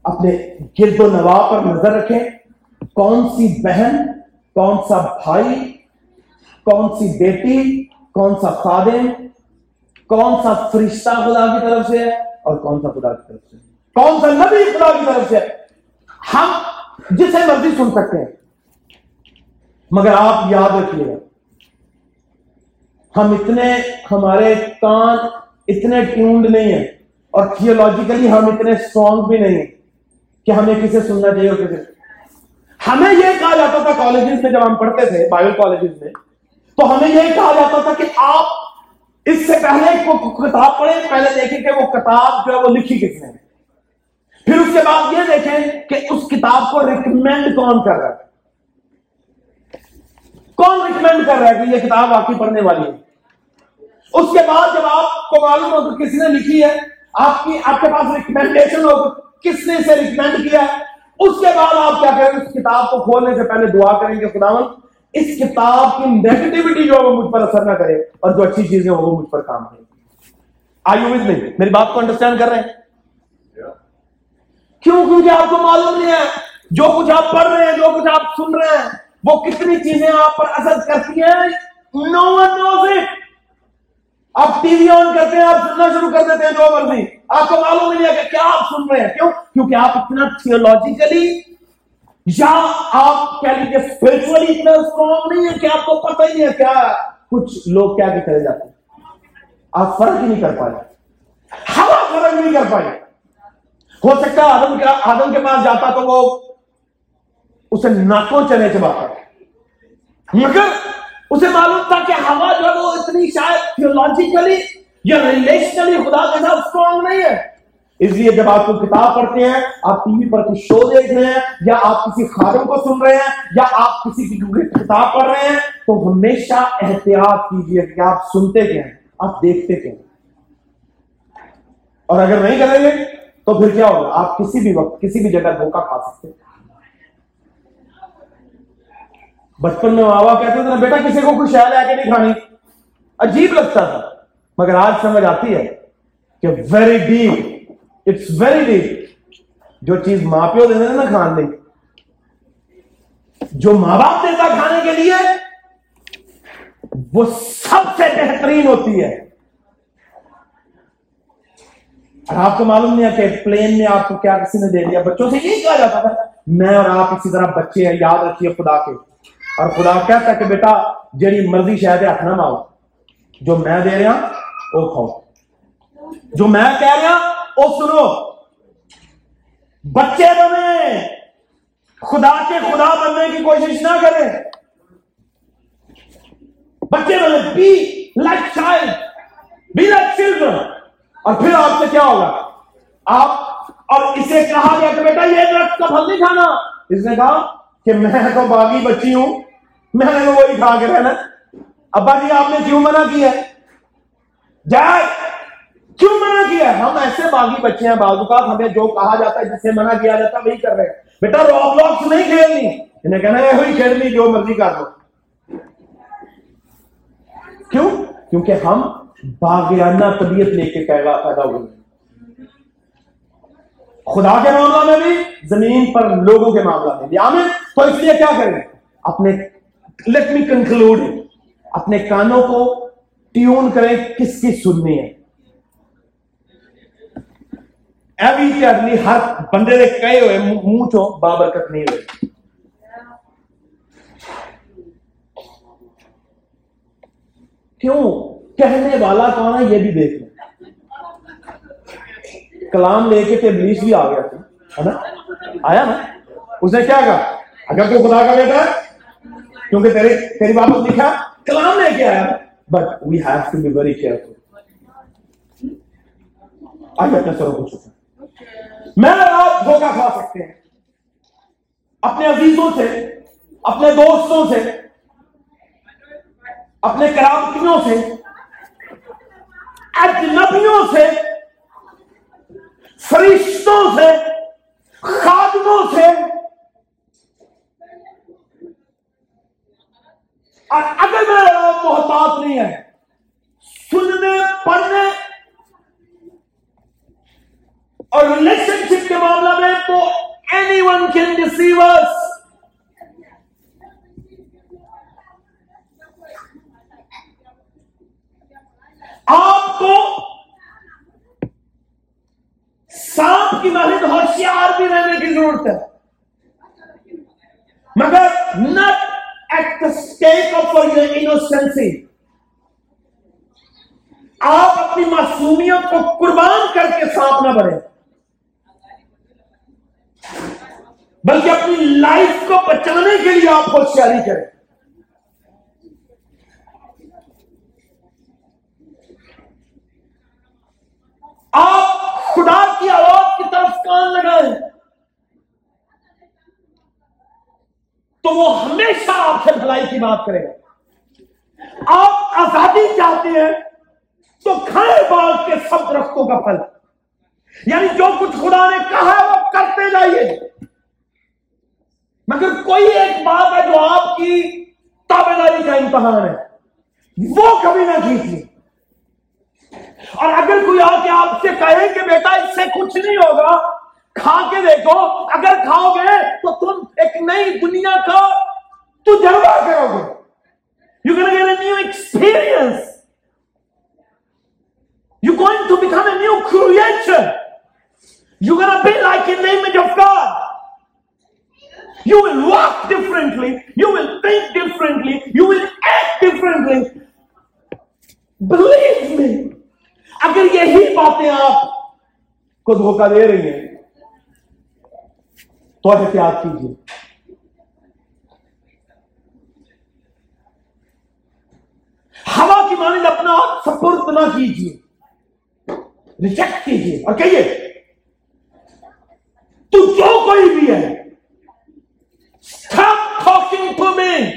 [SPEAKER 1] اپنے گرد و نوا پر نظر رکھیں۔ کون سی بہن، کون سا بھائی، کون سی بیٹی، کون سا خادم، کون سا فرشتہ خدا کی طرف سے ہے اور کون سا خدا کی طرف سے کون سا نبی خدا کی طرف سے ہم جسے مرضی سن سکتے ہیں۔ مگر آپ یاد رکھیے گا، ہم اتنے، ہمارے کان اتنے ٹیونڈ نہیں ہیں اور تھیولوجیکلی ہم اتنے اسٹرانگ بھی نہیں ہیں کہ ہمیں کسے سننا چاہیے اور کسے۔ ہمیں یہ کہا جاتا تھا کالجز میں جب ہم پڑھتے تھے بائبل کالجز میں، تو ہمیں یہ کہا جاتا تھا کہ آپ اس سے پہلے کتاب پڑھیں، پہلے دیکھیں کہ وہ کتاب جو ہے وہ لکھی کس نے۔ پھر اس کے بعد یہ دیکھیں کہ اس کتاب کو ریکمینڈ کون کر رہا ہے۔ کون ریکمینڈ کر رہا ہے کہ یہ کتاب واقعی پڑھنے والی ہے؟ اس کے بعد جب آپ کو معلوم ہو کہ کس نے لکھی ہے آپ کی آپ کے پاس ریکمینڈیشن ہو کس نے اسے ریکمینڈ کیا ہے اس کے بعد آپ کیا کریں اس کتاب کو کھولنے سے پہلے دعا کریں گے خداون اس کتاب کی نیگیٹیوٹی جو ہے وہ مجھ پر اثر نہ کرے اور جو اچھی چیزیں وہ مجھ پر کام کرے آئی وز میں میری بات کو انڈرسٹینڈ کر رہے ہیں؟ کیوں؟ کیونکہ آپ کو معلوم نہیں ہے جو کچھ آپ پڑھ رہے ہیں جو کچھ آپ سن رہے ہیں وہ کتنی چیزیں آپ پر اثر کرتی ہیں؟ نو ون نوز اٹ آپ ٹی وی آن کرتے ہیں، آپ سننا شروع کر دیتے ہیں جو مرضی۔ آپ کو معلوم نہیں ہے کہ کیا آپ سن رہے ہیں۔ کیوں؟ کیونکہ آپ اتنا تھیولوجیکلی یا آپ کہہ لیجیے اسپرچولی اتنا اسٹرانگ نہیں ہے کہ آپ کو پتہ ہی ہے کیا کچھ لوگ کیا کہ چلے جاتے ہیں۔ آپ فرق ہی نہیں کر پائے۔ ہوا فرق نہیں کر پائے۔ ہو سکتا ہے آدم کا آدم کے پاس جاتا تو وہ اسے ناکوں چنے چباتا مگر اسے معلوم تھا کہ ہوا جو ہے وہ اتنی شاید تھیولوجیکلی یا ریلیشنلی خدا کے ساتھ اسٹرانگ نہیں ہے۔ اس لیے جب آپ کو کتاب پڑھتے ہیں، آپ ٹی وی پر کچھ شو دیکھ رہے ہیں، یا آپ کسی خادم کو سن رہے ہیں، یا آپ کسی کی کتاب پڑھ رہے ہیں، تو ہمیشہ احتیاط کیجیے کہ آپ سنتے کیا ہیں، آپ دیکھتے کیا ہیں۔ اور اگر نہیں کریں گے، تو پھر کیا ہوگا؟ آپ کسی بھی وقت کسی بھی جگہ دھوکہ کھا سکتے ہیں۔ بچپن میں بابا کہتے تھے بیٹا، کسی کو کوئی شہر لے کے نہیں کھانی؟ عجیب لگتا تھا۔ مگر آج سمجھ آتی ہے کہ very deep it's very deep جو چیز ماں پیو دیتے نا کھان لی جو ماں باپ دیتا کھانے کے لیے، وہ سب سے بہترین ہوتی ہے۔ اور آپ کو معلوم نہیں ہے کہ پلین میں آپ کو کیا کسی نے دے دیا، بچوں سے یہی کہا جاتا تھا، میں اور آپ اسی طرح بچے ہیں، یاد رکھیے خدا کے۔ اور خدا کہتا ہے کہ بیٹا، جیڑی مرضی شاید ہاتھ نہ ماؤ جو میں دے رہا، وہ کھاؤ۔ جو میں کہہ رہا، وہ سنو۔ بچے بنے۔ خدا کے خدا بننے کی کوشش نہ کریں بچے بنے۔ Be like child be like children اور پھر آپ سے کیا ہوگا؟ آپ اور اسے کہا گیا کہ بیٹا، یہ درخت کا پھل نہیں کھانا؟ اس نے کہا کہ میں تو باغی بچی ہوں، میں نے تو وہی کھا کے رہنا۔ ابا جی آپ نے کیوں منع کیا جائے، کیوں منع کیا ہم ایسے باغی بچے ہیں، بعض اوقات ہمیں جو کہا جاتا ہے، جسے منع کیا جاتا ہے، وہی کر رہے ہیں۔ بیٹا روب لاکس نہیں کھیلنی۔ انہیں کہنا ہے، وہی کھیلنی جو مرضی کر دو کیوں؟ کیونکہ ہم باغیانہ طبیعت لے کے پیدا ہوئے خدا کے معاملہ میں بھی، زمین پر لوگوں کے معاملہ میں بھی۔ آمین۔ تو اس لیے کیا کریں؟ اپنے لیٹ می کنکلوڈ اپنے کانوں کو ٹیون کریں کس کی سننی ہے۔ ایوی ہر بندے نے کہے ہوئے، منہ چو بابرکت نہیں ہوئے۔ کیوں؟ کہنے والا کون ہے یہ بھی دیکھ لیں کلام لے کے تبلیغ بھی آ گیا۔ تھا نا؟ آیا نا؟ اس نے کیا کہا؟ اگر تو خدا کا بیٹا ہے، کیونکہ تیرے تیری بات لکھا، کلام لے کے آیا۔ But we have to be very careful آج اپنے سروں کو چکا میں آپ دھوکہ کھا سکتے ہیں۔ اپنے عزیزوں سے، اپنے دوستوں سے، اپنے کرامتیوں سے، اجنبیوں سے، فرشتوں سے، خادموں سے اور اگر میرا محتاط نہیں ہے، سننے، پڑھنے اور ریلیشن شپ کے معاملہ میں تو اینی ون کین ڈیسیو آپ کو سانپ کی محنت ہوشیار بھی رہنے کی ضرورت ہے۔ مگر not at the state of your انوسینسی آپ اپنی معصومیت کو قربان کر کے سانپ نہ بڑھے بلکہ اپنی لائف کو بچانے کے لیے آپ ہوشیاری کریں۔ آپ خدا کی آواز کی طرف کان لگائیں۔ تو وہ ہمیشہ آپ سے بھلائی کی بات کرے گا۔ آپ آزادی چاہتے ہیں تو کھائے باغ کے سب درختوں کا پھل۔ یعنی جو کچھ خدا نے کہا ہے وہ کرتے جائیے۔ مگر کوئی ایک بات ہے جو آپ کی تابے داری کا امتحان ہے۔ وہ کبھی نہ کیجیے۔ اور اگر کوئی آ کے آپ سے کہے کہ بیٹا اس سے کچھ نہیں ہوگا کھا کے دیکھو، اگر کھاؤ گے تو تم ایک نئی دنیا کا تجربہ کرو گے you can get a new experience you going to become a new creation you gonna be like in image of God You will walk differently. You will think differently. You will act differently. Believe me. اگر یہی باتیں آپ کو دھوکہ دے رہی ہیں تو احتیاط کیجیے۔ ہوا کی مانند اپنا سپرد نہ کیجیے۔ ریجیکٹ کیجیے۔ اور کہیے، تو جو کوئی بھی ہے stop talking to me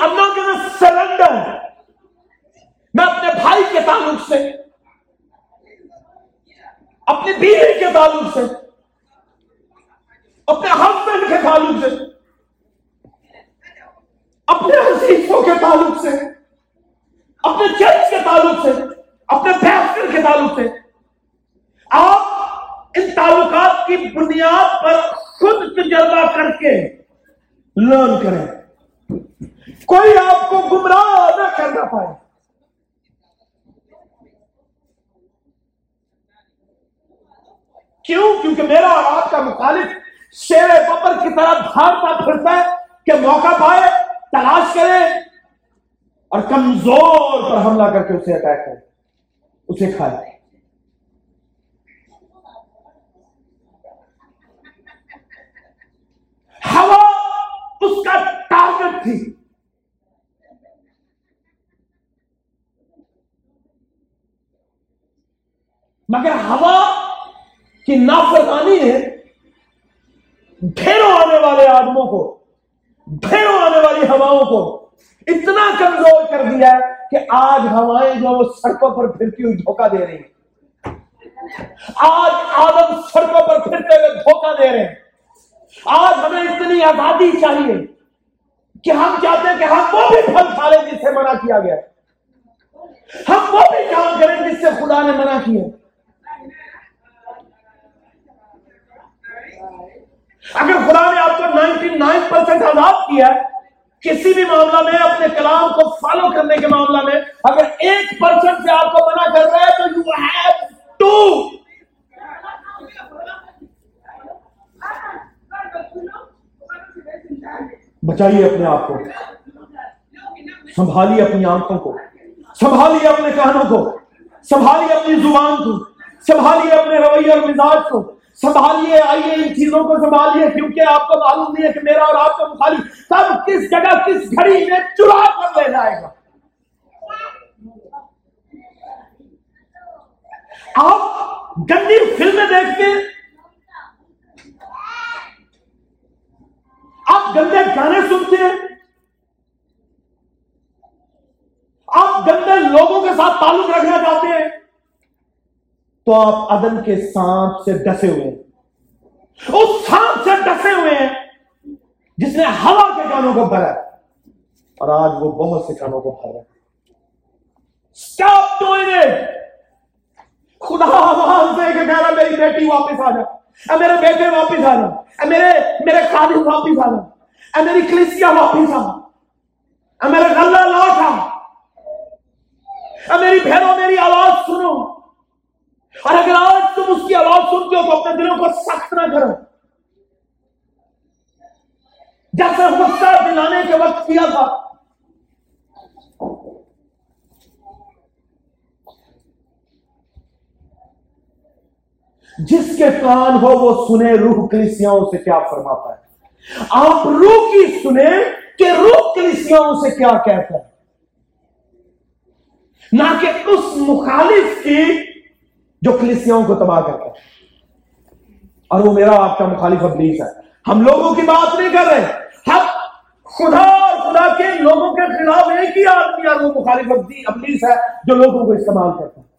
[SPEAKER 1] I'm not gonna surrender میں اپنے بھائی کے تعلق سے اپنی بیوی کے تعلق سے، اپنے ہسبینڈ کے تعلق سے، اپنے عزیزوں کے تعلق سے، اپنے چرچ کے تعلق سے، اپنے فیصل کے تعلق سے۔ آپ ان تعلقات کی بنیاد پر خود تجربہ کر کے لرن کریں۔ کوئی آپ کو گمراہ نہ کرنا پائے۔ کیوں؟ کیونکہ میرا اور آپ کا مخالف شیر ببر کی طرح دھارتا پھرتا ہے کہ موقع پائے، تلاش کرے اور کمزور پر حملہ کر کے اسے اٹیک کرے۔ اسے کھائے ہوا اس کا ٹارگٹ تھی۔ مگر ہوا کی نافرمانی نے ڈھیروں آنے والے آدموں کو، ڈھیروں آنے والی ہواؤں کو اتنا کمزور کر دیا کہ آج ہوائیں جو وہ سڑکوں پر پھرتی ہوئی دھوکہ دے رہی ہیں۔ آج آدم سڑکوں پر پھرتے ہوئے دھوکہ دے رہے ہیں۔ آج ہمیں اتنی آزادی چاہیے کہ ہم چاہتے ہیں کہ ہم وہ بھی پھل کھا لیں جس سے منع کیا گیا۔ ہم وہ بھی کام کریں جس سے خدا نے منع کیا۔ اگر خدا نے آپ کو نائنٹی نائن پرسینٹ آزاد کیا ہے، کسی بھی معاملہ میں، اپنے کلام کو فالو کرنے کے معاملہ میں، اگر ایک پرسینٹ سے آپ کو منع کر رہا ہے، تو یو ہیو ٹو بچائیے اپنے آپ کو، سنبھالیے اپنی آنکھوں کو، سنبھالیے اپنے کانوں کو، سنبھالیے اپنی زبان کو، سنبھالیے اپنے رویے اور مزاج کو۔ سنبھالیے، آئیے ان چیزوں کو سنبھالیے، کیونکہ آپ کو معلوم نہیں ہے کہ میرا اور آپ کا مخالف کب کس جگہ، کس گھڑی میں چرا کر لے جائے گا۔ آپ گندی فلمیں دیکھ کے، آپ گندے گانے سنتے ہیں، آپ گندے لوگوں کے ساتھ تعلق رکھنا چاہتے ہیں تو آپ عدم کے سانپ سے ڈسے ہوئے ہیں۔ اس سانپ سے ڈسے ہوئے ہیں جس نے ہوا کے کانوں کو بھرا اور آج وہ بہت سے کانوں کو بھر رہا اسٹاپ ڈوئنگ اٹ خدا آواز دے کے کہہ رہا میری بیٹی واپس آ جا۔ اے میرے بیٹے واپس آ جا۔ اے میرے میرے خادم واپس آ جا۔ اے میری کلیسیا واپس آ اے میرے غلہ لوٹ آ۔ اے میری بہنوں میری آواز سنو۔ اور اگر آج تم اس کی آواز سنتے ہو تو اپنے دلوں کو سخت نہ کرو جیسے غصہ دلانے کے وقت کیا تھا جس کے کان ہو وہ سنے روح کلیسیاں سے کیا فرماتا ہے آپ روح کی سنے کہ روح کلیسیاں سے کیا کہتا ہے نہ کہ اس مخالف کی جو کلیسیاں کو تباہ کرتا ہے۔ اور وہ میرا آپ کا مخالف ابلیس ہے۔ ہم لوگوں کی بات نہیں کر رہے۔ ہم خدا اور خدا کے لوگوں کے خلاف ایک ہی آدمی اور وہ مخالف ابلیس ہے جو لوگوں کو استعمال کرتا ہے۔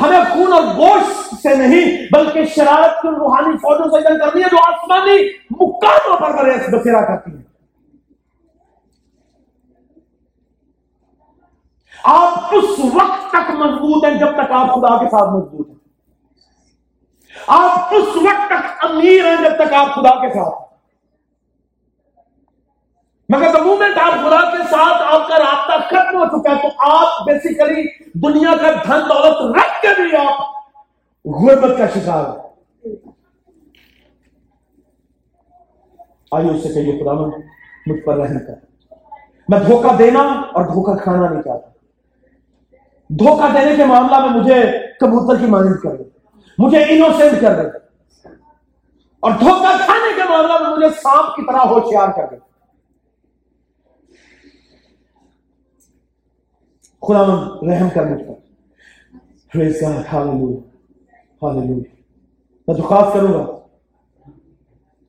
[SPEAKER 1] ہمیں خون اور گوشت سے نہیں، بلکہ شرارت کی روحانی فوجوں سے جنگ کرنی ہے جو آسمانی مقاموں پر بسیرا کرتی ہیں۔ آپ اس وقت تک مضبوط ہیں جب تک آپ خدا کے ساتھ مضبوط ہیں۔ آپ اس وقت تک امیر ہیں جب تک آپ خدا کے ساتھ مگر دا مومنٹ آپ خدا کے ساتھ آپ کا رابطہ ختم ہو چکا ہے تو آپ بیسیکلی دنیا کا دھن دولت رکھ کے بھی آپ غربت کا شکار ہے آئیے اس سے کہیے خدا مجھ پر رحم کر۔ میں دھوکہ دینا اور دھوکہ کھانا نہیں چاہتا۔ دھوکہ دینے کے معاملہ میں مجھے کبوتر کی مانند کر دے مجھے انوسینٹ کر دے اور دھوکہ کھانے کے معاملہ میں مجھے سانپ کی طرح ہوشیار کر دے خدا من رحم کر مجھ پر۔ پریز گاڈ ہاللویا ہاللویا میں درخواست کروں گا۔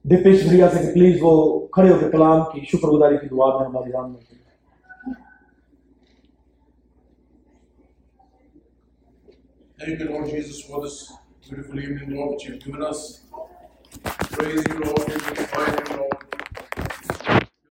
[SPEAKER 1] دپیش بھیا سے کہ پلیز وہ کھڑے ہو کے کلام کی شکر گزاری کی دعا میں ہماری Ram
[SPEAKER 2] Thank you, Lord Jesus, for this beautiful evening, Lord, that you've given us. Praise you, Lord. We glorify you, Lord.